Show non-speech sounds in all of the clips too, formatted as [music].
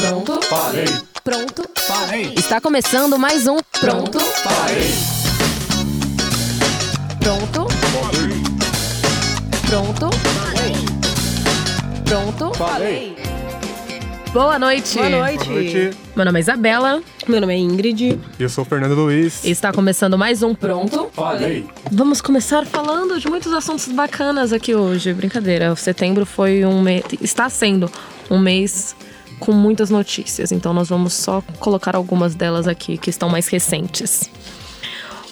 Pronto? Falei. Pronto? Falei. Está começando mais um Pronto? Falei. Pronto? Pronto? Pronto? Falei. Boa noite. Boa noite. Boa noite. Meu nome é Isabela Meu nome é Ingrid. Eu sou o Fernando Luiz. e está começando mais um Pronto? Falei. Vamos começar falando de muitos assuntos bacanas aqui hoje. Brincadeira, setembro foi um mês. Está sendo um mês com muitas notícias, então nós vamos só colocar algumas delas aqui que estão mais recentes.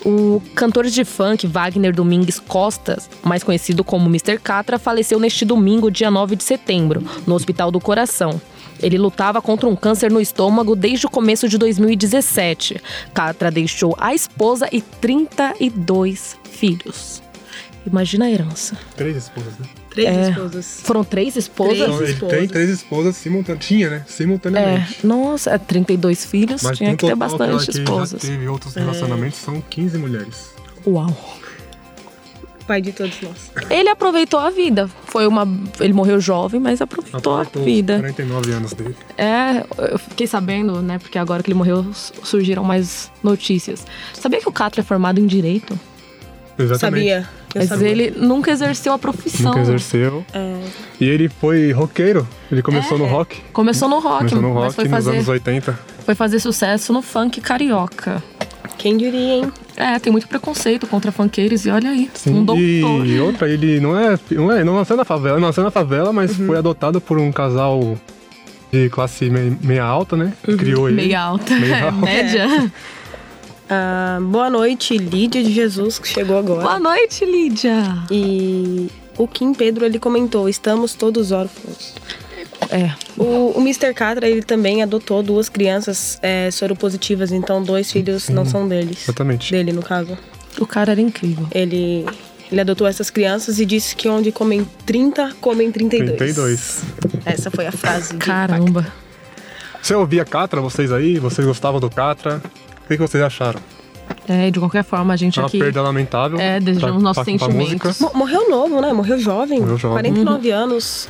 O cantor de funk Wagner Domingues Costa, mais conhecido como Mr. Catra, faleceu neste domingo, dia 9 de setembro, no Hospital do Coração. Ele lutava contra um câncer no estômago desde o começo de 2017. Catra deixou a esposa e 32 filhos. Imagina a herança. Três esposas, né? Três É. esposas. Foram três esposas? Três. Então, ele esposas. tem três esposas simultaneamente. Tinha, né? É, Simultaneamente. nossa, é 32 filhos, Mas tinha que ter bastante que esposas. Já teve outros relacionamentos, são 15 mulheres. Uau. Pai de todos nós. Ele aproveitou a vida. Foi uma. Ele morreu jovem, mas aproveitou Aproveitou a os vida. 49 anos dele. É, eu fiquei sabendo, né? Porque agora que ele morreu, surgiram mais notícias. Sabia que o Catra é formado em direito? Exatamente. Sabia. Eu Mas sabia. ele nunca exerceu a profissão. Nunca exerceu. É, E ele foi roqueiro. Ele começou É. no rock. Começou no rock, Começou no mas rock foi nos fazer, anos 80. foi fazer sucesso no funk carioca. quem diria, hein? É, tem muito preconceito contra funkeiros e olha aí, Sim, um doutor. e outra, ele não é, não é, não nasceu na favela, nasceu na favela, mas foi adotado por um casal de classe me- meia alta, né? Criou ele. Meia alta. Meia [laughs] alta. Média. Ah, boa noite, Lídia de Jesus, que chegou agora. Boa noite, Lídia. E o Kim Pedro, ele comentou, estamos todos órfãos. É, O, o Mr. Catra, ele também adotou duas crianças é, soropositivas, então dois filhos não são deles. Exatamente. Dele, no caso. o cara era incrível. Ele, ele adotou essas crianças e disse que onde comem 30, comem 32. 32. Essa foi a frase. de Caramba. Você ouvia Catra, vocês aí? Vocês gostavam do Catra? O que, que vocês acharam? É, de qualquer forma, a gente É uma aqui. perda lamentável. É, desejamos nossos pra sentimentos. Morreu novo, né? Morreu jovem. Morreu jovem. 49 anos.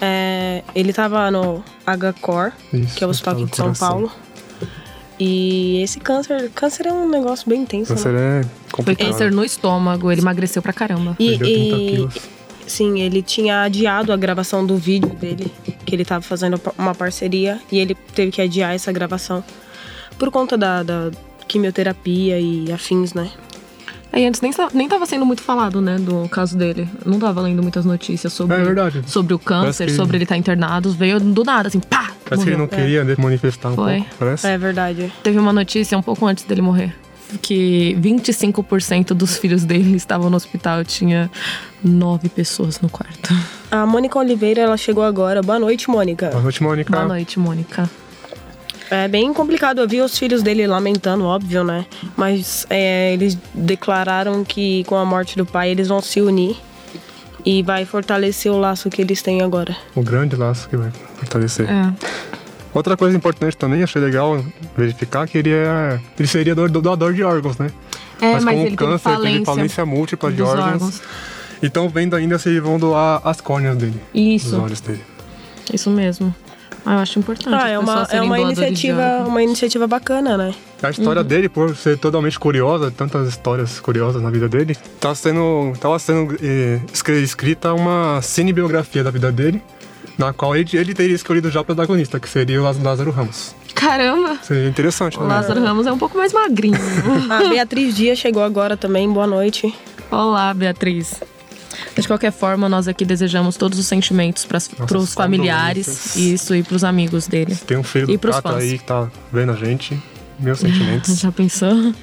É, ele tava no HCOR, Isso, que é o hospital aqui de São. Paulo. E esse câncer, câncer é um negócio bem intenso, Câncer né? é Foi complicado. câncer no estômago, ele emagreceu pra caramba. E, Perdeu 30 e- quilos. sim, ele tinha adiado a gravação do vídeo dele, que ele tava fazendo uma parceria, e ele teve que adiar essa gravação por conta da, da quimioterapia e afins, né? Aí antes nem, nem tava sendo muito falado, né, do caso dele. Não tava lendo muitas notícias sobre, É verdade. sobre o câncer, sobre ele estar internado. Veio do nada, assim, pá! Parece que ele morreu. não queria né, manifestar um Foi. pouco, parece? É verdade. Teve uma notícia um pouco antes dele morrer. Que 25% dos filhos dele estavam no hospital. Tinha nove pessoas no quarto. A Mônica Oliveira, ela chegou agora. Boa noite, Mônica. Boa noite, Mônica. Boa noite, Mônica. É bem complicado ouvir os filhos dele lamentando, óbvio, né? Mas é, eles declararam que com a morte do pai eles vão se unir e vai fortalecer o laço que eles têm agora. O grande laço que vai fortalecer. É. Outra coisa importante também, achei legal verificar que ele é. Ele seria doador, de órgãos, né? É, mas, mas com ele o teve câncer, falência teve falência múltipla de órgãos. órgãos. E estão vendo ainda se vão doar as córneas dele. Isso. Os olhos dele. Isso mesmo. Ah, eu acho importante. Ah, é uma, é uma iniciativa, uma iniciativa bacana, né? A Uhum. história dele, por ser totalmente curiosa, tantas histórias curiosas na vida dele, tá sendo, tava sendo eh, escrita uma cinebiografia da vida dele, na qual ele, ele teria escolhido já o protagonista, que seria o Lázaro- Lázaro Ramos. Caramba! Seria interessante, O né? Lázaro Ramos é um pouco mais magrinho. [laughs] A Beatriz Dias chegou agora também. Boa noite. Olá, Beatriz. De qualquer forma, nós aqui desejamos todos os sentimentos para os familiares, isso, e para os amigos dele. Tem um filho E do aí que tá vendo a gente. Meus [laughs] sentimentos. Já pensou?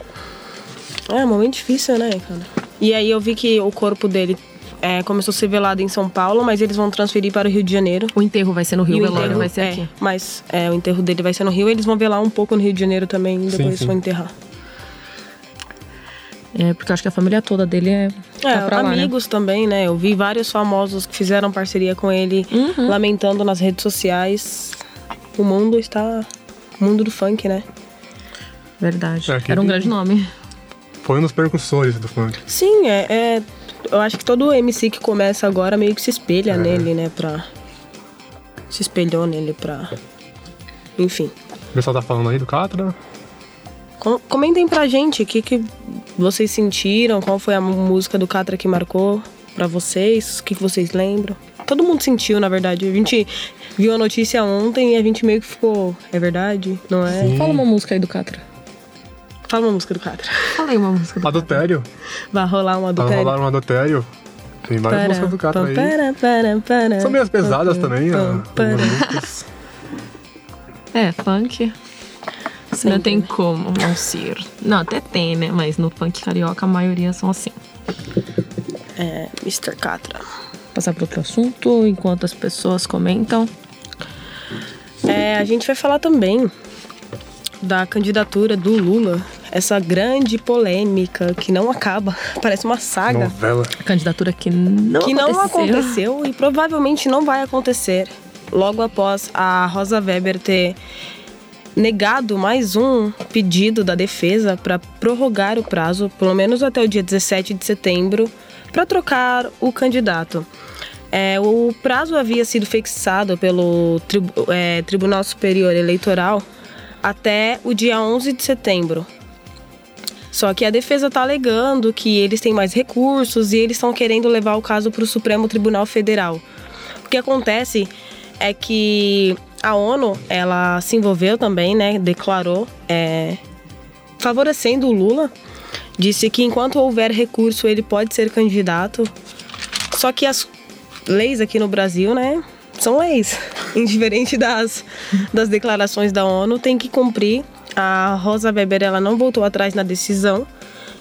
É um momento difícil, né, cara? E aí eu vi que o corpo dele é, começou a ser velado em São Paulo, mas eles vão transferir para o Rio de Janeiro. O enterro vai ser no Rio, E o o velório enterro vai ser é, aqui. Mas é, o enterro dele vai ser no Rio, eles vão velar um pouco no Rio de Janeiro também, e depois sim. vão enterrar. É, porque eu acho que a família toda dele é, É, tá pra lá, né? amigos também, né? Eu vi vários famosos que fizeram parceria com ele, Uhum. lamentando nas redes sociais. O mundo está. O mundo do funk, né? Verdade. É, Era um grande nome. Foi um dos percussores do funk. Sim, é, é- Eu acho que todo MC que começa agora meio que se espelha É. nele, né? Pra. Se espelhou nele pra. enfim. O pessoal tá falando aí do Catra. Com- Comentem pra gente o que, que vocês sentiram, qual foi a música do Catra que marcou pra vocês, o que, que vocês lembram. Todo mundo sentiu, na verdade. A gente viu a notícia ontem e a gente meio que ficou. É verdade? Não é? Sim. Fala uma música aí do Catra. Fala uma música do Catra. Fala aí uma música do Catra. Adultério. Vai rolar uma do Vai rolar um adultério. Tem várias músicas do Catra aí. São meio pesadas também, a- algumas músicas. É, funk. Você não tem como não ser. Não, até tem, né? Mas no funk carioca a maioria são assim. É, Mr. Catra. Passar para outro assunto enquanto as pessoas comentam. É, a gente vai falar também da candidatura do Lula. Essa grande polêmica que não acaba. [laughs] Parece uma saga. Novela. A candidatura que não que não aconteceu. aconteceu e provavelmente não vai acontecer. Logo após a Rosa Weber ter negado mais um pedido da defesa para prorrogar o prazo, pelo menos até o dia 17 de setembro, para trocar o candidato. É, o prazo havia sido fixado pelo Tribu- é, Tribunal Superior Eleitoral até o dia 11 de setembro. Só que a defesa está alegando que eles têm mais recursos e eles estão querendo levar o caso para o Supremo Tribunal Federal. O que acontece é que a ONU ela se envolveu também, né? Declarou é, favorecendo o Lula. Disse que enquanto houver recurso ele pode ser candidato. Só que as leis aqui no Brasil, né? São leis. [laughs] Indiferente das, das declarações da ONU, tem que cumprir. A Rosa Weber ela não voltou atrás na decisão.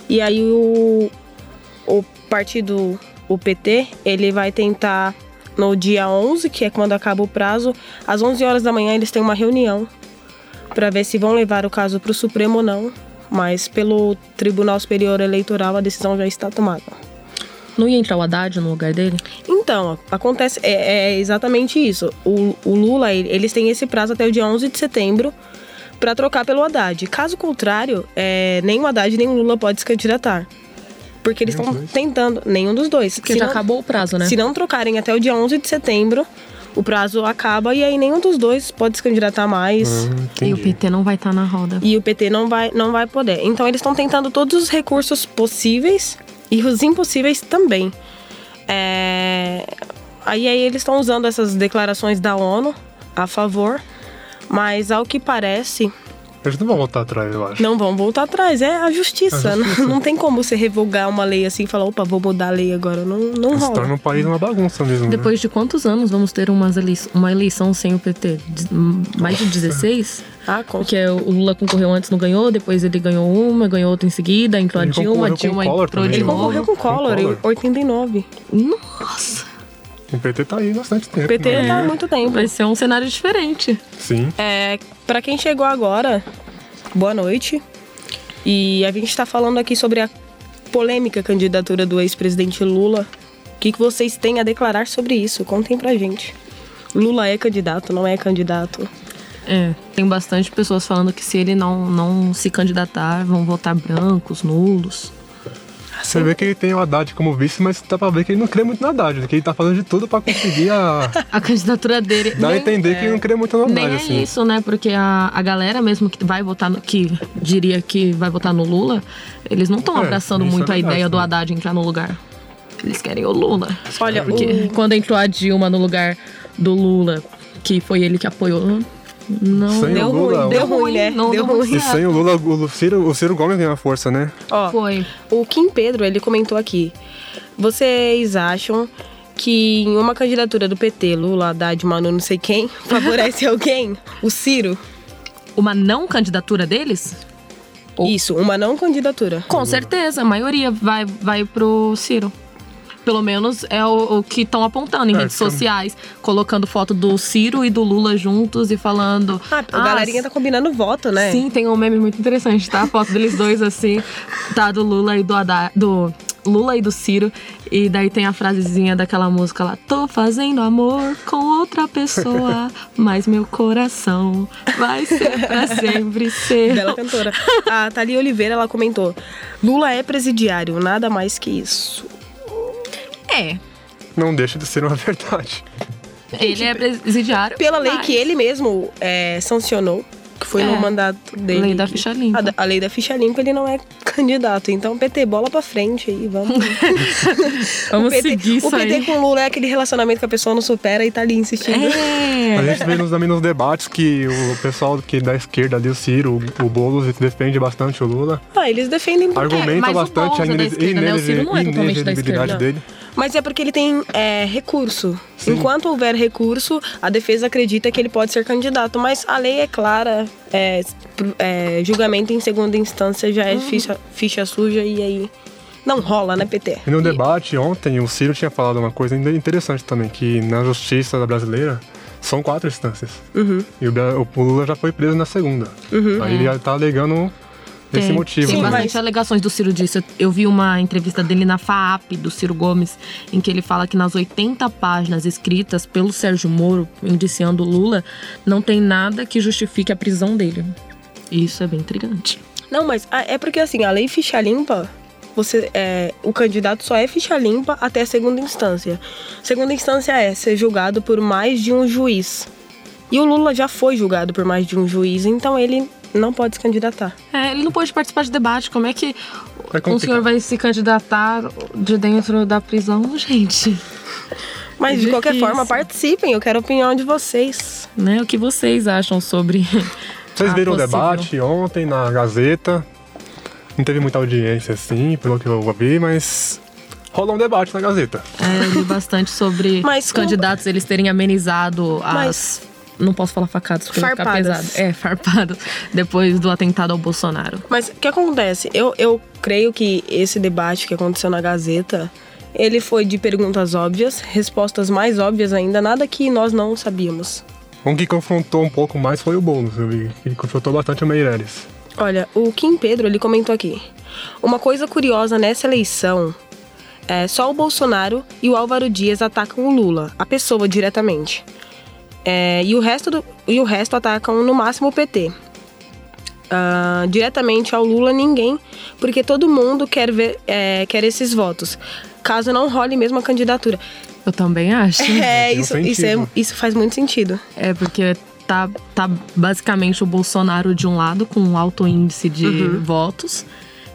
E aí o, o partido, o PT, ele vai tentar no dia 11, que é quando acaba o prazo, às 11 horas da manhã eles têm uma reunião para ver se vão levar o caso para o Supremo ou não. Mas pelo Tribunal Superior Eleitoral a decisão já está tomada. Não ia entrar o Haddad no lugar dele? Então, acontece, é, é exatamente isso. O, o Lula, ele- eles têm esse prazo até o dia 11 de setembro para trocar pelo Haddad. Caso contrário, é, nem o Haddad nem o Lula pode se candidatar. Porque eles estão tentando, nenhum dos dois. Porque Se já não- acabou o prazo, né? Se não trocarem até o dia 11 de setembro, o prazo acaba e aí nenhum dos dois pode se candidatar mais. Hum, E o. PT não vai estar na roda. E o PT não vai, não vai poder. Então eles estão tentando todos os recursos possíveis e os impossíveis também. É, Aí, aí eles estão usando essas declarações da ONU a favor, mas ao que parece, Eles não vão voltar atrás, eu acho. não vão voltar atrás. É a justiça. A justiça. Não, não tem como você revogar uma lei assim e falar, opa, vou mudar a lei agora. Não, não Se rola. torna um país uma bagunça mesmo. né? Depois de quantos anos vamos ter umas elei- uma eleição sem o PT? De- Mais de 16? Ah, com Porque o Lula concorreu antes, não ganhou, depois ele ganhou uma, ganhou outra em seguida, entrou Ele a Dilma, Dilma entrou de Ele né? concorreu novo. com o Collor, em Collor. 89. Nossa! O PT tá aí bastante tempo. O PT né? tá há muito tempo. Vai ser um cenário diferente. Sim. É, para quem chegou agora, boa noite. E a gente está falando aqui sobre a polêmica candidatura do ex-presidente Lula. O que, que vocês têm a declarar sobre isso? Contem pra gente. Lula é candidato, não é candidato? É, tem bastante pessoas falando que se ele não, não se candidatar, vão votar brancos, nulos. Você vê que ele tem o Haddad como vice, mas dá pra ver que ele não crê muito no Haddad, que ele tá fazendo de tudo pra conseguir a... [laughs] A candidatura dele. a nem- entender que ele não crê muito no Haddad, Nem é assim. isso, né? Porque a, a galera mesmo que vai votar no, que diria que vai votar no Lula, eles não estão É, abraçando isso muito é a verdade, ideia do né? Haddad entrar no lugar. Eles querem o Lula. Olha, Porque o- quando entrou a Dilma no lugar do Lula, que foi ele que apoiou, não Sem Deu o Lula, ruim, o- deu ruim, né? Não Deu ruim. E sem o Lula, o Ciro, o Ciro Gomes ganhou força, né? Ó, Foi. o Kim Pedro, ele comentou aqui. Vocês acham que em uma candidatura do PT, Lula, Haddad, Manu, não sei quem, [laughs] favorece alguém? O Ciro? Uma não candidatura deles? Ou- Isso, uma não candidatura. Com certeza, a maioria vai, vai pro Ciro. Pelo menos é o, o que estão apontando em É, redes sociais, colocando foto do Ciro e do Lula juntos e falando. Ah, a galerinha tá combinando voto, né? Sim, tem um meme muito interessante, tá? A foto deles dois assim, tá? Do Lula e do Haddad, do Lula e do Ciro. E daí tem a frasezinha daquela música lá: Tô fazendo amor com outra pessoa, [laughs] mas meu coração vai ser pra sempre ser. Bela cantora. A Thalia Oliveira, ela comentou: Lula é presidiário, nada mais que isso. É. Não deixa de ser uma [laughs] verdade. Ele é presidiário. Pela lei mas- que ele mesmo é, sancionou, que foi É, no mandato dele. lei da que- ficha limpa. A, a lei da ficha limpa, ele não é candidato. Então, PT, bola pra frente aí, vamos. [laughs] Vamos o PT, seguir isso O PT aí. com Lula é aquele relacionamento que a pessoa não supera e tá ali insistindo. É. A gente vê nos, também nos debates que o pessoal que da esquerda ali, o Ciro, o, o Boulos, defende bastante o Lula. Ah, eles defendem. Argumenta o bastante a é da ine- esquerda, né? O Ciro não é totalmente da inelegibilidade esquerda. dele. Mas é porque ele tem é, recurso. Enquanto houver recurso, a defesa acredita que ele pode ser candidato. Mas a lei é clara. é, é, julgamento em segunda instância já é ficha, ficha suja e aí não rola, né, PT? E no debate ontem, o Ciro tinha falado uma coisa interessante também, que na justiça brasileira são quatro instâncias. Uhum. E o, o Lula já foi preso na segunda. Aí ele tá alegando esse Tem- motivo. Tem Sim, né? bastante mas- alegações do Ciro disso. Eu- vi uma entrevista dele na FAAP, do Ciro Gomes, em que ele fala que nas 80 páginas escritas pelo Sérgio Moro, indiciando o Lula, não tem nada que justifique a prisão dele. E Isso é bem intrigante. Não, mas é porque assim, a lei ficha limpa, você, é, o candidato só é ficha limpa até a segunda instância. Segunda instância é ser julgado por mais de um juiz. E o Lula já foi julgado por mais de um juiz, então ele não pode se candidatar. É, ele não pode participar de debate. Como é que É um senhor vai se candidatar de dentro da prisão, gente? Mas É de qualquer forma, participem, eu quero a opinião de vocês. Né? O que vocês acham sobre. [laughs] Vocês viram o debate ontem na Gazeta. Não teve muita audiência assim, pelo que eu vi, mas rolou um debate na Gazeta. É, eu li bastante sobre [laughs] Mas os candidatos eles terem amenizado as. Mas- Não posso falar facadas porque vai ficar Farpadas. pesado. É, farpado. Depois do atentado ao Bolsonaro. Mas o que acontece? Eu, eu creio que esse debate que aconteceu na Gazeta, ele foi de perguntas óbvias, respostas mais óbvias ainda, nada que nós não sabíamos. Um que confrontou um pouco mais foi o Boulos, eu vi. Ele confrontou bastante o Meirelles. Olha, o Kim Pedro, ele comentou aqui. Uma coisa curiosa nessa eleição é só o Bolsonaro e o Álvaro Dias atacam o Lula, a pessoa diretamente. É, e, o resto do- e o resto atacam no máximo o PT. Ah, diretamente ao Lula, ninguém, porque todo mundo quer ver é, quer esses votos. Caso não role mesmo a candidatura. Eu também acho. [laughs] É, isso, isso, é, isso faz muito sentido. É, porque tá, tá basicamente o Bolsonaro de um lado, com um alto índice de Uhum. votos,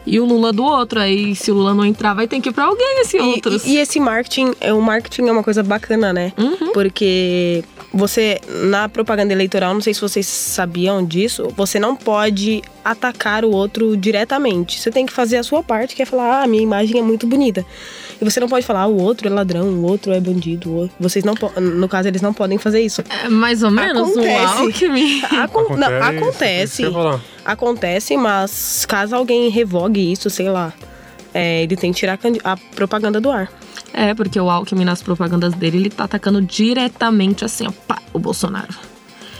e o Lula do outro. Aí, se o Lula não entrar, vai ter que ir pra alguém esse E, outros. e- e esse marketing, é, o marketing é uma coisa bacana, né? Uhum. Porque você, na propaganda eleitoral, não sei se vocês sabiam disso, você não pode atacar o outro diretamente. Você tem que fazer a sua parte, que é falar, ah, minha imagem é muito bonita. E você não pode falar, ah, o outro é ladrão, o outro é bandido. o outro- Vocês não No caso, eles não podem fazer isso. É mais ou menos Acontece. o Alckmin. Acon- não, Acontece, acontece. isso. Acontece, mas caso alguém revogue isso, sei lá, é, ele tem que tirar a propaganda do ar. É, porque o Alckmin, nas propagandas dele, ele tá atacando diretamente assim, ó, pá, o Bolsonaro.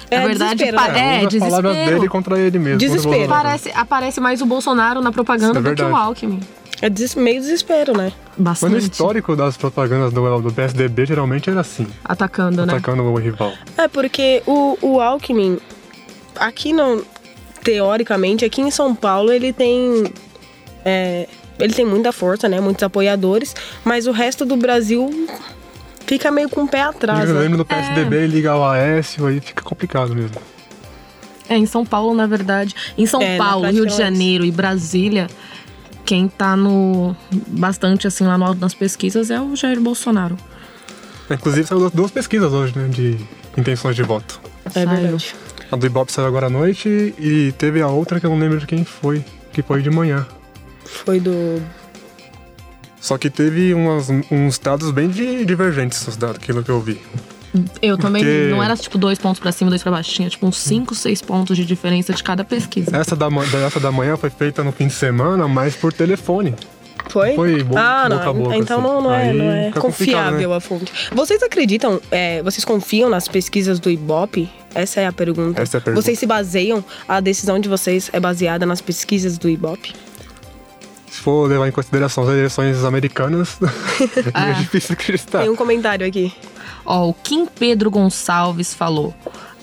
É Na verdade, desespero, pa- né? é, usa as palavras desespero. dele contra ele mesmo. Desespero. Bolsonaro. Parece, aparece mais o Bolsonaro na propaganda é do que o. Alckmin. É des- meio desespero, né? Mas Bastante. no histórico das propagandas do, do PSDB, geralmente era assim, Atacando, né? atacando o rival. É porque o, o Alckmin, aqui não. Teoricamente, aqui em São Paulo, ele tem. é, ele tem muita força, né? Muitos apoiadores, mas o resto do Brasil fica meio com o pé atrás. Eu né? lembro do PSDB, liga ao Aécio, aí fica complicado mesmo. É, em São Paulo, na verdade. Em São É, Paulo, Rio de é. Janeiro e Brasília, quem tá no. bastante assim lá no alto nas pesquisas é o Jair Bolsonaro. Inclusive, saiu duas pesquisas hoje, né, de intenções de voto. É verdade. A do Ibope saiu agora à noite e teve a outra que eu não lembro de quem foi, que foi de manhã. Foi do. Só que teve umas, uns dados bem di- divergentes, os dados, aquilo que eu vi. Eu também Porque- não era tipo dois pontos pra cima, dois pra baixo. Tinha tipo uns cinco, seis pontos de diferença de cada pesquisa. Essa da, essa da manhã foi feita no fim de semana, mas por telefone. Foi? Foi bo- ah, não. boca a boca, então assim. não, não é, Aí não é confiável né? a fonte. Vocês acreditam, é, vocês confiam nas pesquisas do Ibope? Essa é a pergunta. Essa é a pergunta. Vocês se baseiam, a decisão de vocês é baseada nas pesquisas do Ibope? Se for levar em consideração as eleições americanas, [laughs] é difícil acreditar. Tem um comentário aqui. Ó, o Kim Pedro Gonçalves falou.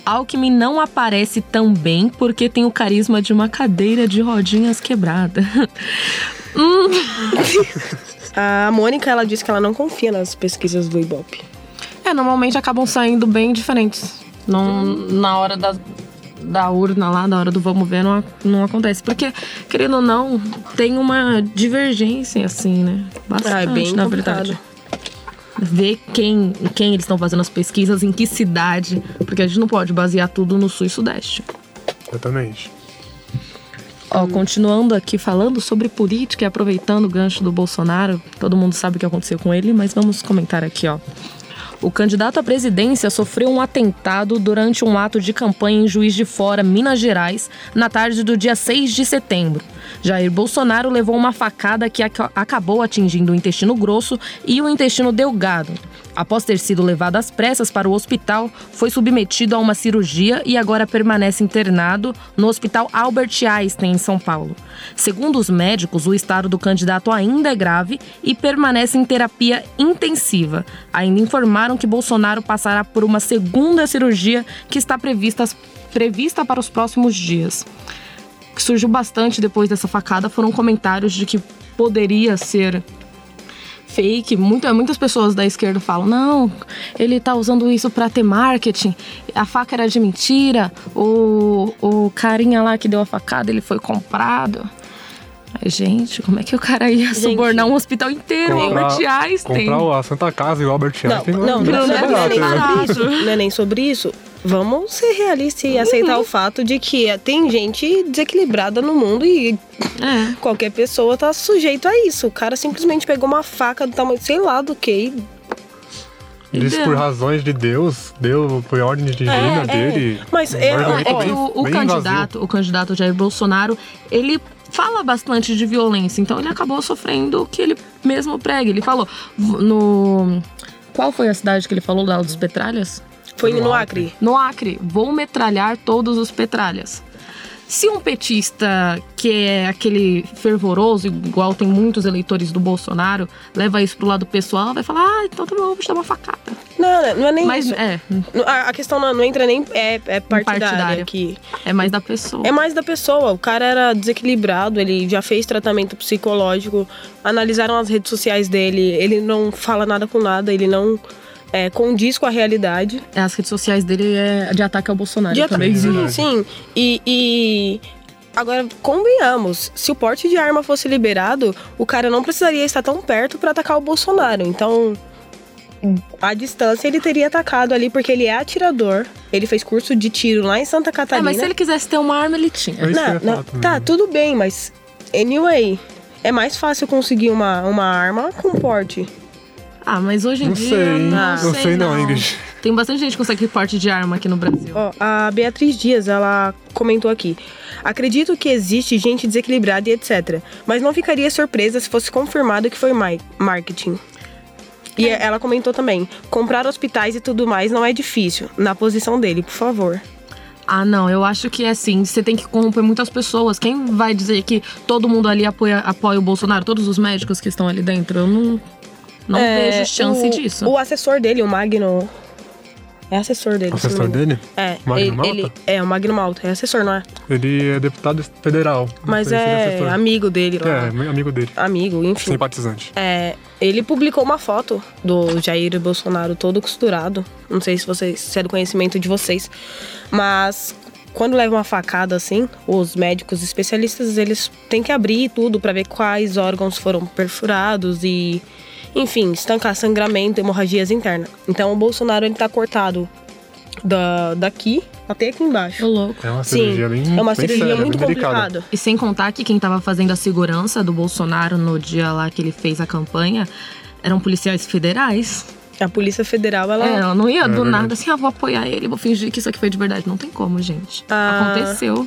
Alckmin não aparece tão bem porque tem o carisma de uma cadeira de rodinhas quebrada. [laughs] [laughs] A Mônica, ela disse que ela não confia nas pesquisas do Ibope. É, normalmente acabam saindo bem diferentes. Não, na hora da, da urna lá, da hora do vamos ver, não, não acontece. Porque, querendo ou não, tem uma divergência, assim, né? Bastante, Ah, é bem na complicado. verdade. Ver quem, quem eles estão fazendo as pesquisas, em que cidade. Porque a gente não pode basear tudo no sul e sudeste. Exatamente. Ó, continuando aqui falando sobre política e aproveitando o gancho do Bolsonaro, todo mundo sabe o que aconteceu com ele, mas vamos comentar aqui, ó. O candidato à presidência sofreu um atentado durante um ato de campanha em Juiz de Fora, Minas Gerais, na tarde do dia 6 de setembro. Jair Bolsonaro levou uma facada que aca- acabou atingindo o intestino grosso e o intestino delgado. Após ter sido levado às pressas para o hospital, foi submetido a uma cirurgia e agora permanece internado no Hospital Albert Einstein, em São Paulo. Segundo os médicos, o estado do candidato ainda é grave e permanece em terapia intensiva. Ainda informaram que Bolsonaro passará por uma segunda cirurgia que está prevista, prevista para os próximos dias. O que surgiu bastante depois dessa facada foram comentários de que poderia ser fake. Muita, muitas pessoas da esquerda falam: não, ele tá usando isso pra ter marketing. A faca era de mentira. O, o carinha lá que deu a facada, ele foi comprado. Ai, gente, como é que o cara ia subornar um hospital inteiro? O Albert Einstein. comprar a Santa Casa e o Albert Não, Einstein não, não, não, não, é é nem sobre isso. Não é nem sobre isso. Vamos ser realistas e aceitar o fato de que tem gente desequilibrada no mundo e É. qualquer pessoa tá sujeito a isso. O cara simplesmente pegou uma faca do tamanho, sei lá do que. Disse Deu. por razões de Deus, deu por ordem divina É, é. dele. Mas é- Um É argumento que bem- o, o candidato, o candidato Jair Bolsonaro, ele fala bastante de violência, então ele acabou sofrendo o que ele mesmo prega. Ele falou no qual foi a cidade que ele falou lá dos petralhas? Foi No no Acre. Acre. No Acre, vou metralhar todos os petralhas. Se um petista que é aquele fervoroso, igual tem muitos eleitores do Bolsonaro, leva isso pro lado pessoal, vai falar, ah, então tá bom, vou te dar uma facada. Não, não, é nem Mas isso. é, A, a questão não, não entra nem é, é partidária, partidária. aqui. é mais da pessoa. É mais da pessoa. O cara era desequilibrado, ele já fez tratamento psicológico, analisaram as redes sociais dele, ele não fala nada com nada, ele não é, condiz com a realidade. É, As redes sociais dele é de ataque ao Bolsonaro. De também sim, sim. E, e agora, convenhamos, se o porte de arma fosse liberado, o cara não precisaria estar tão perto para atacar o Bolsonaro. Então, à distância, ele teria atacado ali, porque ele é atirador. Ele fez curso de tiro lá em Santa É, Catarina. mas se ele quisesse ter uma arma, ele tinha. É Não, não, tá, tudo bem, mas anyway, é mais fácil conseguir uma, uma arma com porte. Ah, mas hoje em Não dia. sei, Não, não sei não, Ingrid. Tem bastante gente que consegue porte de arma aqui no Brasil. Ó, a Beatriz Dias, ela comentou aqui. Acredito que existe gente desequilibrada e etc. Mas não ficaria surpresa se fosse confirmado que foi marketing. E É. ela comentou também: comprar hospitais e tudo mais não é difícil. Na posição dele, por favor. Ah, não, eu acho que é assim. Você tem que corromper muitas pessoas. Quem vai dizer que todo mundo ali apoia, apoia o Bolsonaro? Todos os médicos que estão ali dentro? Eu não, não É, vejo chance o, disso. O assessor dele, o Magno. É assessor dele. Assessor dele? É, Magno ele, Malta? ele- é o Magno Malta, é assessor, não é? Ele é deputado federal. Mas é assessor. amigo dele lá. É, amigo dele. Amigo, enfim. Simpatizante. É, ele publicou uma foto do Jair Bolsonaro todo costurado. Não sei se vocês se é do conhecimento de vocês, mas quando leva uma facada assim, os médicos especialistas eles têm que abrir tudo para ver quais órgãos foram perfurados e enfim, estancar sangramento, hemorragias internas. Então o Bolsonaro ele tá cortado da, daqui até aqui embaixo. Ô, louco. É uma Sim, cirurgia bem é uma cirurgia séria, muito complicada. E sem contar que quem tava fazendo a segurança do Bolsonaro no dia lá que ele fez a campanha eram policiais federais. A Polícia Federal ela É, ela não ia do verdade. nada assim, ah, vou apoiar ele, vou fingir que isso aqui foi de verdade. Não tem como, gente. Ah. Aconteceu.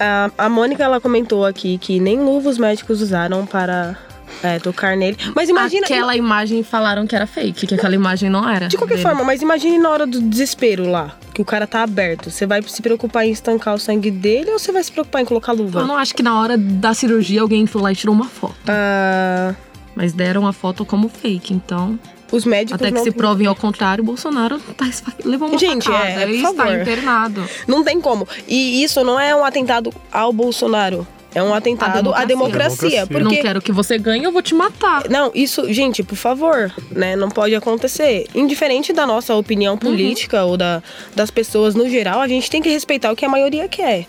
A, a Mônica ela comentou aqui que nem luva os médicos usaram para é, tocar nele. Mas imagina. Aquela imagem falaram que era fake, que aquela imagem não era. De qualquer dele. forma, mas imagine na hora do desespero lá, que o cara tá aberto. Você vai se preocupar em estancar o sangue dele ou você vai se preocupar em colocar luva? Eu não acho que na hora da cirurgia alguém foi lá e tirou uma foto. Ah, Mas deram a foto como fake, então. os médicos Até que não, se provem ao contrário, o Bolsonaro tá esfa- levou uma Gente, facada é, por e está internado. não tem como. E isso não é um atentado ao Bolsonaro. É um atentado à democracia. Democracia. porque Não quero que você ganhe, eu vou te matar. Não, isso, gente, por favor, né? Não pode acontecer. Indiferente da nossa opinião política ou da, das pessoas no geral, a gente tem que respeitar o que a maioria quer.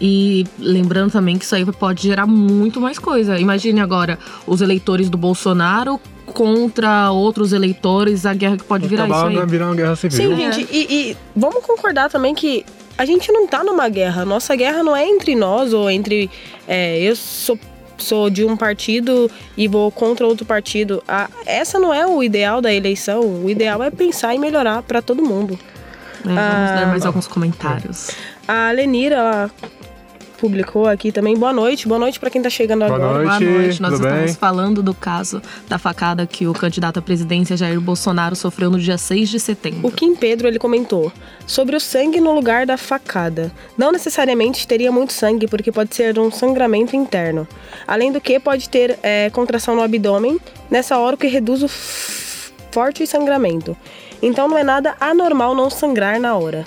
E lembrando também que isso aí pode gerar muito mais coisa. Imagine agora os eleitores do Bolsonaro contra outros eleitores, a guerra que pode virar isso aí. vai virar uma guerra civil. Sim, gente, e, e vamos concordar também que a gente não tá numa guerra. Nossa guerra não é entre nós ou entre. é, eu sou, sou de um partido e vou contra outro partido. A- essa não é o ideal da eleição. O ideal é pensar e melhorar para todo mundo. É, vamos Ah, ler mais alguns comentários. A Lenira, ela publicou aqui também. Boa noite, boa noite para quem tá chegando Boa agora. noite. Boa noite, nós tudo estamos bem? falando do caso da facada que o candidato à presidência Jair Bolsonaro sofreu no dia 6 de setembro. O Kim Pedro ele comentou sobre o sangue no lugar da facada. Não necessariamente teria muito sangue, porque pode ser um sangramento interno. Além do que, pode ter é, contração no abdômen, nessa hora o que reduz o f- forte sangramento. Então não é nada anormal não sangrar na hora.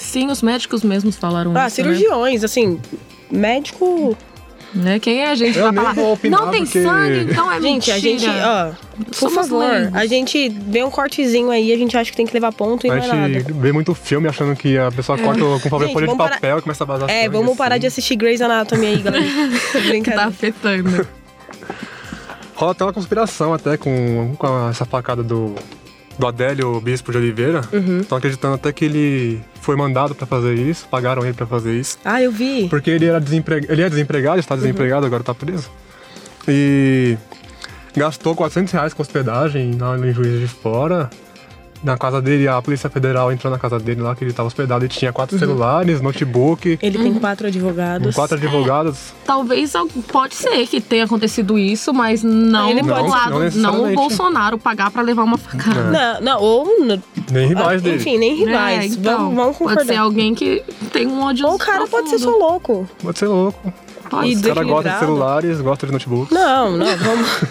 Sim, os médicos mesmos falaram Ah, isso, cirurgiões, assim, médico. né? Né? Quem é a gente Eu falar? opinar, Não tem porque- sangue, então é Gente, mentira. a gente, ó, por Somos favor, leigos. a gente vê um cortezinho aí, a gente acha que tem que levar ponto e A não é nada. gente vê muito filme achando que a pessoa corta com papel Gente, folha de papel e começa a vazar É, sangue, vamos parar assim. de assistir Grey's Anatomy aí, galera. [laughs] que tá afetando. Rola até uma conspiração até com, com essa facada do, do Adélio Bispo de Oliveira. Uhum. Estão acreditando até que ele foi mandado pra fazer isso, pagaram ele pra fazer isso. Ah, eu vi. Porque ele era desempregado, ele é desempregado, está desempregado, agora tá preso. E gastou 400 reais com hospedagem lá em Juiz de Fora. Na casa dele, a Polícia Federal entrou na casa dele lá, que ele estava hospedado e tinha quatro celulares, notebook, Ele tem quatro advogados. quatro advogados. Talvez al- pode ser que tenha acontecido isso, mas não Ele Não, lado, não não, o. Bolsonaro pagar pra levar uma facada. Não, não, ou. Nem rivais ah, dele. Enfim, nem rivais. É, então, vamos, vamos concordar. Pode ser alguém que tem um ódio Ou o cara pode ser só profundo. louco. Pode ser louco. Pode E O ser. cara gosta de celulares, gosta de notebook. Não, não, [laughs] vamos. Tem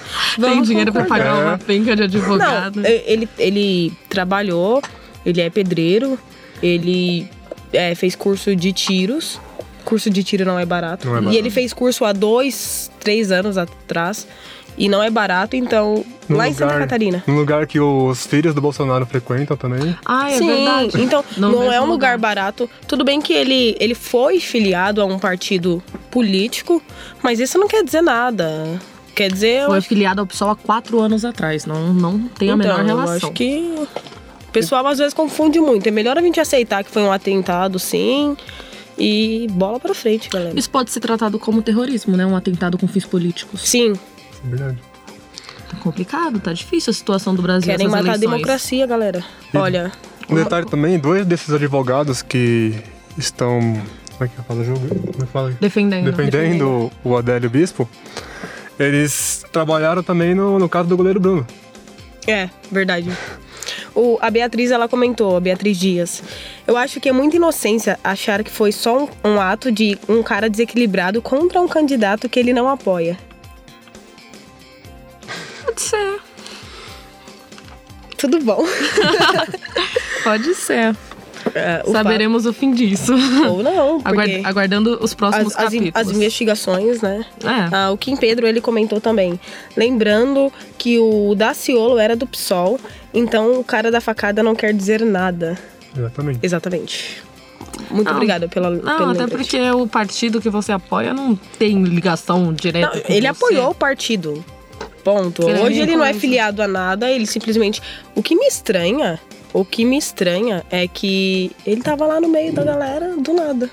vamos dinheiro pra concordar. pagar É. uma penca de advogado. Não, e- ele, ele trabalhou, ele é pedreiro, ele é, fez curso de tiros. Curso de tiro não é barato. Não é E barato. ele fez curso há dois, três anos atrás. E não é barato, então. Num lá em Santa lugar- Catarina. Num lugar que os filhos do Bolsonaro frequentam também. Ah, é Sim, verdade. então No não é um lugar barato. Tudo bem que ele, ele foi filiado a um partido político, mas isso não quer dizer nada. Quer dizer. Foi filiado ao PSOL há quatro anos atrás. Não, não tem a menor Então, relação. Eu acho que o pessoal às vezes confunde muito. É melhor a gente aceitar que foi um atentado, sim, e bola pra frente, galera. Isso pode ser tratado como terrorismo, né? Um atentado com fins políticos. Sim, É verdade. Tá complicado, tá difícil a situação do Brasil. querem matar a eleições. democracia, galera. Olha, Um detalhe também, dois desses advogados que estão. Como é que eu falo? Jogo? Como é que fala? Defendendo. Defendendo o Adélio Bispo. Eles trabalharam também no, no caso do goleiro Bruno. É, verdade. O, a Beatriz, ela comentou, a Beatriz Dias. Eu acho que é muita inocência achar que foi só um, um ato de um cara desequilibrado contra um candidato que ele não apoia. Pode ser. Tudo bom. [laughs] Pode ser. O Saberemos o fim disso. Ou não, [laughs] porque Aguard- aguardando os próximos as, as, capítulos. as investigações, né? É. Ah, o Kim Pedro, ele comentou também. Lembrando que o Daciolo era do PSOL, então o cara da facada não quer dizer nada. Exatamente. Exatamente. Muito Não. obrigada pela Não, pelo até lembrete. porque o partido que você apoia não tem ligação direta Não, com ele você. apoiou o partido. Ponto. É Hoje ele não é filiado a nada, ele simplesmente. O que me estranha, o que me estranha é que ele tava lá no meio da galera do nada.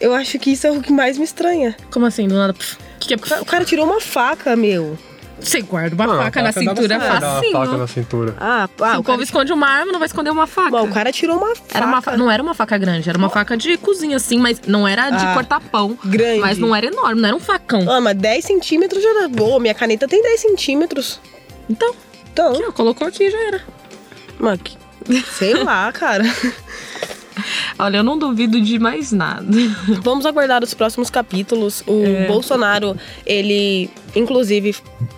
Eu acho que isso é o que mais me estranha. Como assim, do nada? que que é O ca- O cara tirou uma faca, meu. Você guarda uma Não, faca na dá cintura, você dar uma facinho. faca na cintura. Ah, Se ah o o povo cara, esconde uma arma, não vai esconder uma faca. Bom, o cara tirou uma faca. Era uma fa- não era uma faca grande, era uma faca de cozinha, assim, mas não era de Ah, cortar pão. grande. Mas não era enorme, não era um facão. Ah, mas 10 centímetros já dá. Boa, minha caneta tem 10 centímetros. Então, Então, aqui, ó, colocou aqui e já era. Mano, que- sei lá, cara. Olha, eu não duvido de mais nada. Vamos aguardar os próximos capítulos. O É. Bolsonaro, ele, inclusive,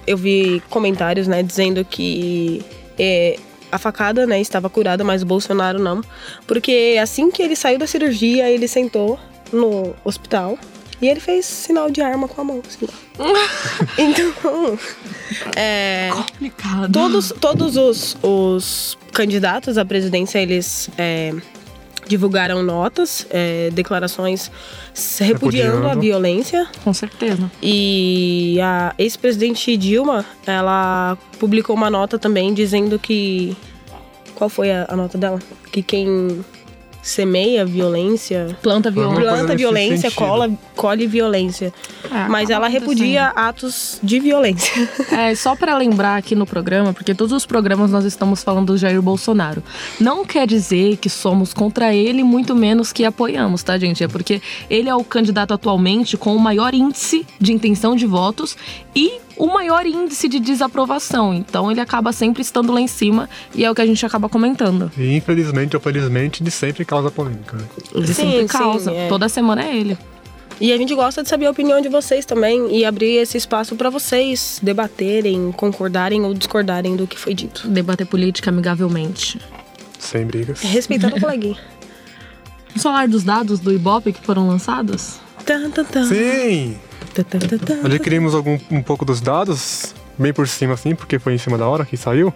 eu vi comentários, né, dizendo que é, a facada, né, estava curada, mas o Bolsonaro não, porque assim que ele saiu da cirurgia, ele sentou no hospital E ele fez sinal de arma com a mão, assim. [laughs] então, é, Complicado. todos, todos os, os candidatos à presidência, eles é, divulgaram notas, é, declarações repudiando, a Repudiando. violência. Com certeza. E a ex-presidente Dilma, ela publicou uma nota também dizendo que. Qual foi a, a nota dela? Que quem semeia violência. Planta violência. Planta violência, cola, colhe violência. É, Mas acaba ela repudia atos de violência. É, só pra lembrar aqui no programa, porque todos os programas nós estamos falando do Jair Bolsonaro. Não quer dizer que somos contra ele, muito menos que apoiamos, tá, gente? É porque ele é o candidato atualmente com o maior índice de intenção de votos e o maior índice de desaprovação. Então ele acaba sempre estando lá em cima e é o que a gente acaba comentando. E infelizmente ou felizmente, de sempre causa polêmica. Né? Ele Sim, sempre sim, causa. é. Toda semana é ele. E a gente gosta de saber a opinião de vocês também e abrir esse espaço para vocês debaterem, concordarem ou discordarem do que foi dito. Debater política amigavelmente. Sem brigas. Respeitando o [laughs] coleguinha. Vamos falar dos dados do Ibope que foram lançados? Tan, tan, tan. Sim! Tan, tan, tan, tan. Adquirimos algum, um pouco dos dados, bem por cima assim, porque foi em cima da hora que saiu.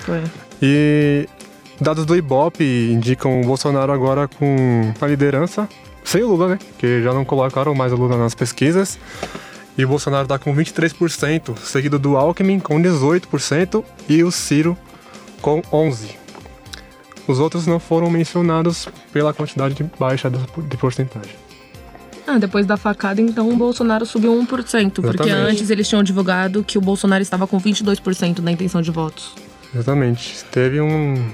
Foi. E dados do Ibope indicam o Bolsonaro agora com a liderança, sem o Lula, né? Que já não colocaram mais o Lula nas pesquisas. E o Bolsonaro tá com 23%, seguido do Alckmin com 18% e o Ciro com 11%. Os outros não foram mencionados pela quantidade baixa de porcentagem. Ah, depois da facada, então o Bolsonaro subiu 1%, porque Exatamente. antes eles tinham divulgado que o Bolsonaro estava com 22% da intenção de votos. Exatamente. Teve um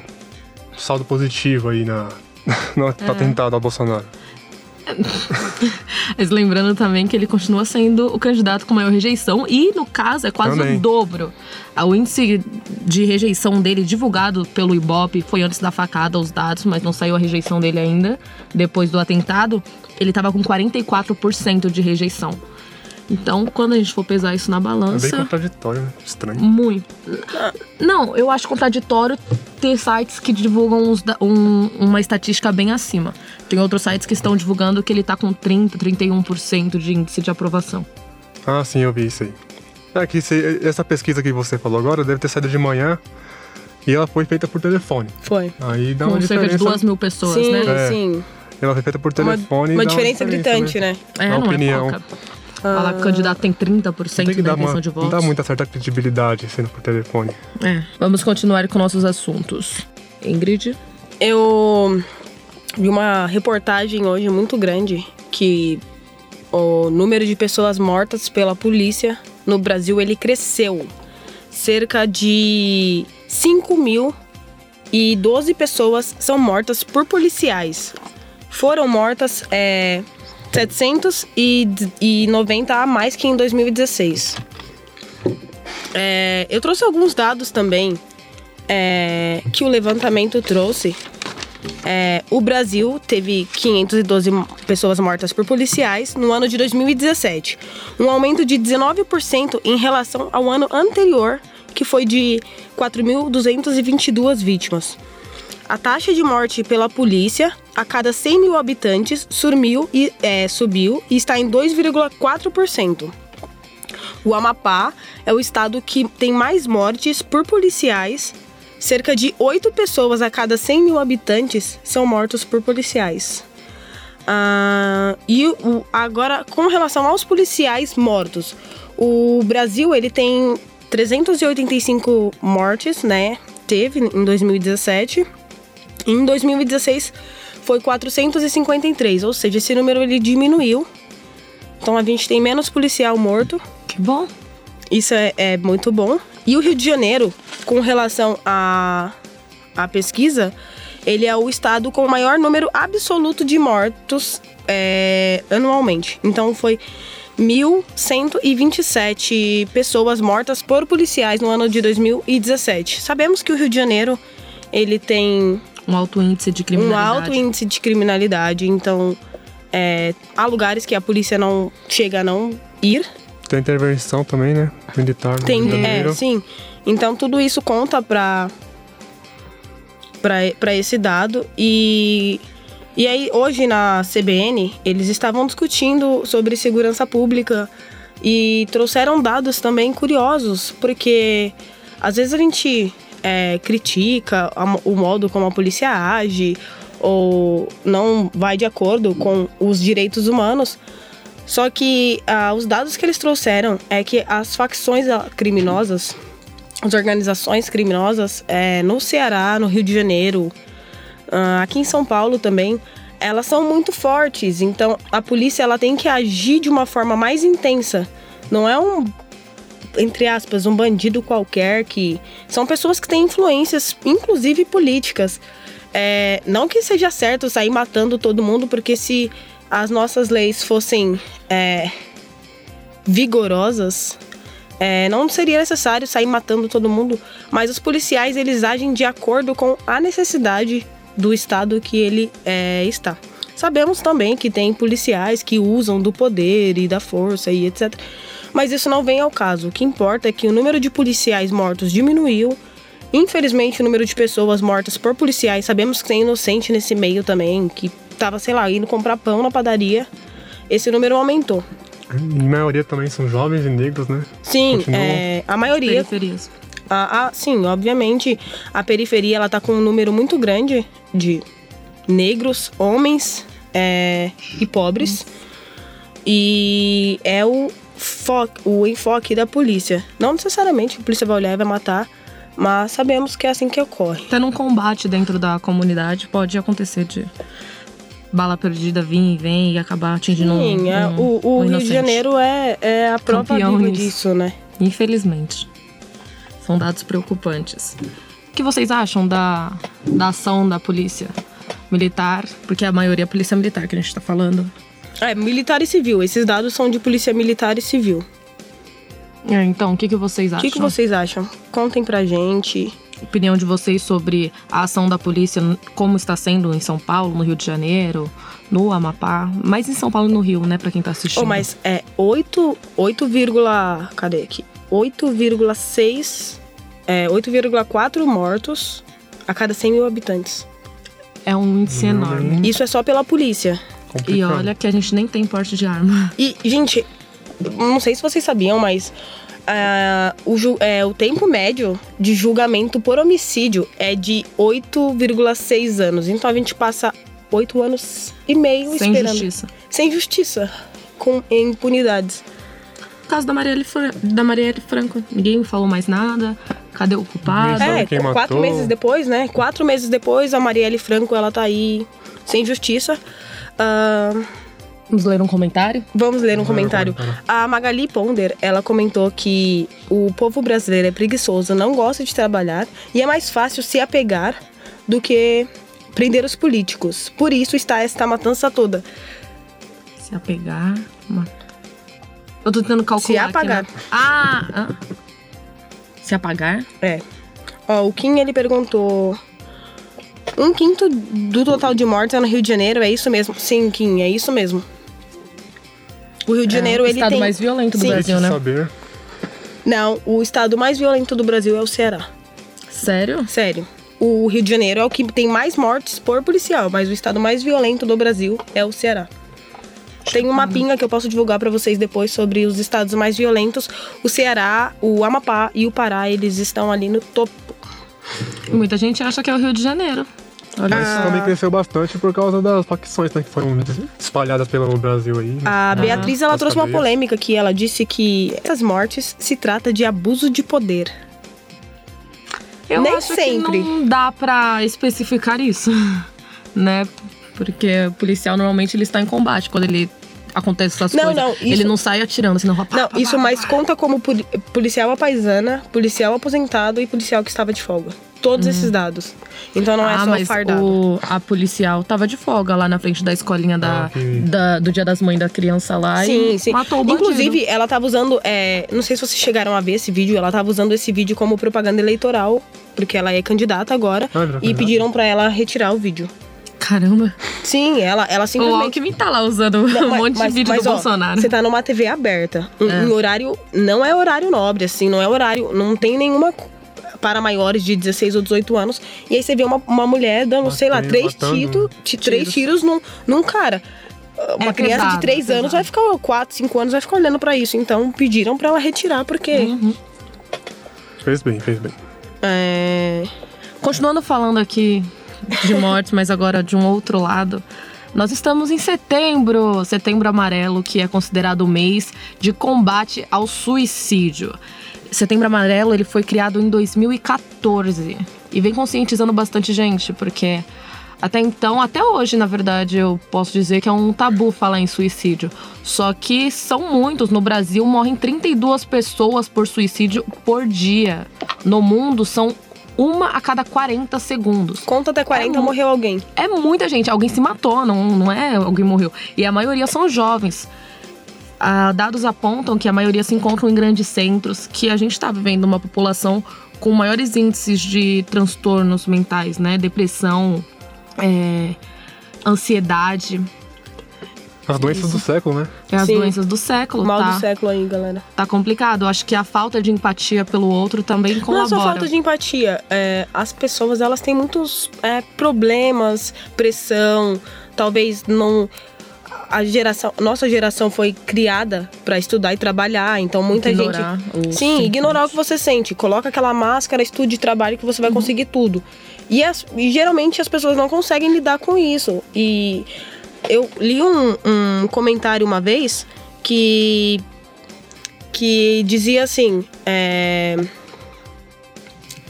saldo positivo aí na, [laughs] no atentado ao Bolsonaro. [laughs] Mas lembrando também que ele continua sendo o candidato com maior rejeição e, no caso, é quase Também. o dobro. Ah, O índice de rejeição dele divulgado pelo Ibope foi antes da facada, os dados, mas não saiu a rejeição dele ainda. Depois do atentado, ele estava com 44% de rejeição. Então, quando a gente for pesar isso na É bem balança. contraditório, né? Estranho. Muito. Não, eu acho contraditório ter sites que divulgam uns um- uma estatística bem acima. Tem outros sites que estão divulgando que ele tá com 30, 31% de índice de aprovação. Ah, sim, eu vi isso aí. É que se- essa pesquisa que você falou agora deve ter saído de manhã e ela foi feita por telefone. Foi. Aí dá uma com cerca de diferença. duas mil pessoas, sim, né? É. sim. Ela foi feita por Uma, telefone. e uma dá diferença gritante, né? É, A não opinião. é pouca. Falar que o candidato tem 30% Tem que da intenção uma, de não votos. dá muita certa credibilidade sendo por telefone. É. Vamos continuar com nossos assuntos. Ingrid? Eu vi uma reportagem hoje muito grande que o número de pessoas mortas pela polícia no Brasil ele cresceu. Cerca de 5 mil e 12 pessoas são mortas por policiais. Foram mortas é, 790 a mais que em 2016. É, eu trouxe alguns dados também é, que o levantamento trouxe. É, o Brasil teve 512 pessoas mortas por policiais no ano de 2017, um aumento de 19% em relação ao ano anterior, que foi de 4.222 vítimas. A taxa de morte pela polícia a cada 100 mil habitantes sumiu e, é, subiu e está em 2,4%. O Amapá é o estado que tem mais mortes por policiais. Cerca de 8 pessoas a cada 100 mil habitantes são mortos por policiais. Ah, e o- agora, com relação aos policiais mortos, o Brasil ele tem 385 mortes, né? Teve em 2017. Em 2016 foi 453, ou seja, esse número ele diminuiu. Então a gente tem menos policial morto. Que bom. Isso é, é muito bom. E o Rio de Janeiro, com relação à à pesquisa, ele é o estado com o maior número absoluto de mortos é, anualmente. Então foi 1.127 pessoas mortas por policiais no ano de 2017. Sabemos que o Rio de Janeiro ele tem Um alto índice de um criminalidade. alto índice de criminalidade, então é, há lugares que a polícia não chega a não ir, Tem intervenção também, né? Militar Tem, é, sim. Então tudo isso conta para para esse dado e E aí, hoje na CBN, eles estavam discutindo sobre segurança pública e trouxeram dados também curiosos, porque às vezes a gente é, critica o modo como a polícia age ou não vai de acordo com os direitos humanos. Só que ah, os dados que eles trouxeram é que as facções ah, criminosas, as organizações criminosas é, no Ceará, no Rio de Janeiro, ah, aqui em São Paulo também, elas são muito fortes. Então a polícia ela tem que agir de uma forma mais intensa. Não é um entre aspas, um bandido qualquer que são pessoas que têm influências, inclusive políticas. É, não que seja certo sair matando todo mundo, porque se as nossas leis fossem é, vigorosas, é, não seria necessário sair matando todo mundo. Mas os policiais eles agem de acordo com a necessidade do estado que ele é, está. Sabemos também que tem policiais que usam do poder e da força e etc. Mas isso não vem ao caso. O que importa é que o número de policiais mortos diminuiu Infelizmente, o número de pessoas mortas por policiais, sabemos que tem inocente nesse meio também, que tava, sei lá, indo comprar pão na padaria. Esse número aumentou. A maioria também são jovens e negros, né? Sim, é, a maioria. Periferias. A, a, sim, obviamente, a periferia ela tá com um número muito grande de negros, homens é, e pobres. E é o, foco, o enfoque da polícia. Não necessariamente a polícia vai olhar e vai matar mas sabemos que é assim que ocorre. Até num combate dentro da comunidade pode acontecer de bala perdida vir e vem e acabar atingindo Sim, um, é, um, o, o um Rio de Janeiro é, é a prova viva disso, né? Infelizmente. São dados preocupantes. O que vocês acham da, da ação da polícia militar? Porque a maioria é a polícia militar que a gente está falando. É, militar e civil. Esses dados são de polícia militar e civil. É, então, o que, que vocês acham? O que, que vocês acham? Contem pra gente. Opinião de vocês sobre a ação da polícia, como está sendo em São Paulo, no Rio de Janeiro, no Amapá, mais em São Paulo e no Rio, né, pra quem tá assistindo. Oh, mas é 8, 8, cadê aqui? 8,6, é, 8,4 mortos a cada 100 mil habitantes. É um índice hum. enorme. Isso é só pela polícia. Complicado. E olha que a gente nem tem porte de arma. E, gente, não sei se vocês sabiam, mas uh, o, é, o tempo médio de julgamento por homicídio é de 8,6 anos. Então a gente passa 8 anos e meio Sem esperando. Sem justiça. Sem justiça. Com impunidades. O caso da Marielle, da Marielle Franco, ninguém falou mais nada. Cadê o culpado? É, quatro meses depois, né? Quatro meses depois, a Marielle Franco, ela tá aí sem justiça. Uh, Vamos ler um comentário? Vamos ler um comentário. A Magali Ponder, ela comentou que o povo brasileiro é preguiçoso, não gosta de trabalhar e é mais fácil se apegar do que prender os políticos. Por isso está esta matança toda. Se apegar. Eu tô tentando calcular. Se apagar. Aqui, né? ah, ah! Se apagar? É. Ó, o Kim ele perguntou. Um quinto do total de mortes é no Rio de Janeiro, é isso mesmo? Sim, Kim, é isso mesmo. O Rio de é, Janeiro, ele tem... O estado mais violento do Sim. Brasil, né? Saber. Não, o estado mais violento do Brasil é o Ceará. Sério? Sério. O Rio de Janeiro é o que tem mais mortes por policial, mas o estado mais violento do Brasil é o Ceará. Tem um mapinha que eu posso divulgar para vocês depois sobre os estados mais violentos. O Ceará, o Amapá e o Pará, eles estão ali no topo. Muita gente acha que é o Rio de Janeiro. Olha, ah. isso também cresceu bastante por causa das facções né, que foram espalhadas pelo Brasil aí. Né? A Beatriz, ela trouxe uma polêmica que ela disse que essas mortes se trata de abuso de poder. Eu Nem acho sempre. que não dá pra especificar isso, [laughs] né? Porque o policial normalmente ele está em combate quando ele acontece essas não, coisas. Não, isso... Ele não sai atirando, senão pá, Não, pá, isso pá, mais conta como policial apaisana, policial aposentado e policial que estava de folga todos hum. esses dados. Então não é ah, só mas fardado. O, a policial tava de folga lá na frente da escolinha da, ah, da do Dia das Mães da criança lá sim, e sim. matou o bandido. Inclusive, ela tava usando. É, não sei se vocês chegaram a ver esse vídeo, ela tava usando esse vídeo como propaganda eleitoral, porque ela é candidata agora. Ah, e pediram para ela retirar o vídeo. Caramba. Sim, ela, ela simplesmente. O Alckmin tá lá usando não, um monte mas, de vídeo mas, do ó, Bolsonaro. Você tá numa TV aberta. É. Em horário. Não é horário nobre, assim, não é horário. Não tem nenhuma para maiores de 16 ou 18 anos. E aí você vê uma, uma mulher dando, sei lá, três, matando. tiro, ti- três tiros num, num cara. Uma É criança pesado, de 3 é anos vai ficar 4, 5 anos, vai ficar olhando pra isso. Então pediram pra ela retirar, porque. Uhum. Fez bem, fez bem. É, Continuando falando aqui de mortes, mas agora de um outro lado. Nós estamos em setembro, setembro amarelo, que é considerado o mês de combate ao suicídio. Setembro amarelo ele foi criado em 2014 e vem conscientizando bastante gente, porque até então, até hoje, na verdade, eu posso dizer que é um tabu falar em suicídio. Só que são muitos. No Brasil morrem 32 pessoas por suicídio por dia. No mundo são uma a cada 40 segundos. conta até 40, É morreu alguém. É muita gente. Alguém se matou, não, não é alguém morreu. E a maioria são jovens. Ah, dados apontam que a maioria se encontram em grandes centros, que a gente está vivendo uma população com maiores índices de transtornos mentais, né? Depressão, é, ansiedade, As doenças do século, né? é as Sim. doenças do século, Mal tá? do século aí, galera. Tá complicado. Eu acho que a falta de empatia pelo outro também Não é colabora. só falta de empatia. é, as pessoas, elas têm muitos é, problemas, pressão, talvez não... A geração, nossa geração foi criada pra estudar e trabalhar, então muita Ignorar gente... Sim, ignorar o que você sente. Coloca aquela máscara, estude e trabalhe que você vai conseguir tudo. E, as- e geralmente as pessoas não conseguem lidar com isso. E eu li um, um comentário uma vez que que dizia assim, é,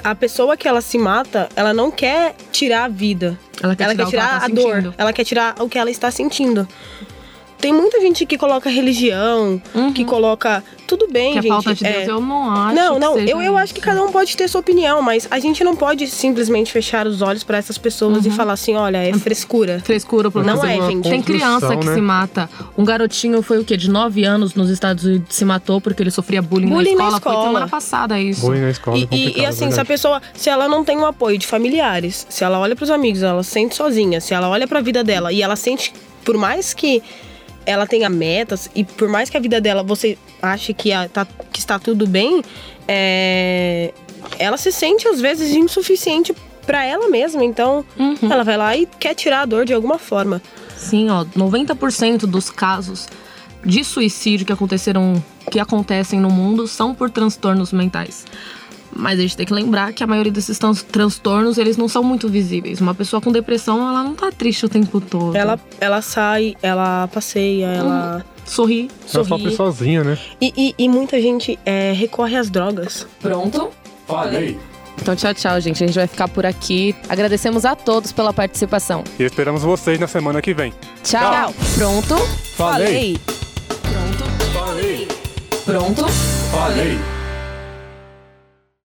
a pessoa que ela se mata, ela não quer tirar a vida. Ela quer tirar o que ela tá a dor. sentindo. Ela quer tirar o que ela está sentindo. Tem muita gente que coloca religião, que coloca. Tudo bem, Uhum. Que a gente. falta de é, Deus, eu não acho. não, que não, seja eu, eu acho que cada um pode ter sua opinião, mas a gente não pode simplesmente fechar os olhos pra essas pessoas Uhum. e falar assim, olha, é frescura. Frescura pro Não é, gente. Tem criança que né? se mata. Um garotinho foi o quê? De 9 anos nos Estados Unidos se matou porque ele sofria bullying, Bullying na na, escola. Foi escola. semana passada isso. Bullying na escola é E, complicado, e assim, se a verdade. pessoa, se ela não tem o apoio de familiares, se ela olha pros amigos, ela se sente sozinha, se ela olha pra vida dela e ela sente, por mais que ela tenha metas e por mais que a vida dela você ache que, a- tá- que está tudo bem, é, ela se sente às vezes insuficiente pra ela mesma. Então, Uhum. ela vai lá e quer tirar a dor de alguma forma. Sim, ó, 90% dos casos de suicídio que aconteceram, que acontecem no mundo são por transtornos mentais. Mas a gente tem que lembrar que a maioria desses trans- transtornos, eles não são muito visíveis. Uma pessoa com depressão, ela não tá triste o tempo todo. Ela, ela sai, ela passeia, ela sorri. Ela sofre sorri. sozinha, né? E, e- e muita gente é, recorre às drogas. Pronto? Falei! Então, tchau, tchau, gente. A gente vai ficar por aqui. Agradecemos a todos pela participação. E esperamos vocês na semana que vem. Tchau. Pronto? Falei. Pronto? Falei! Pronto? Falei!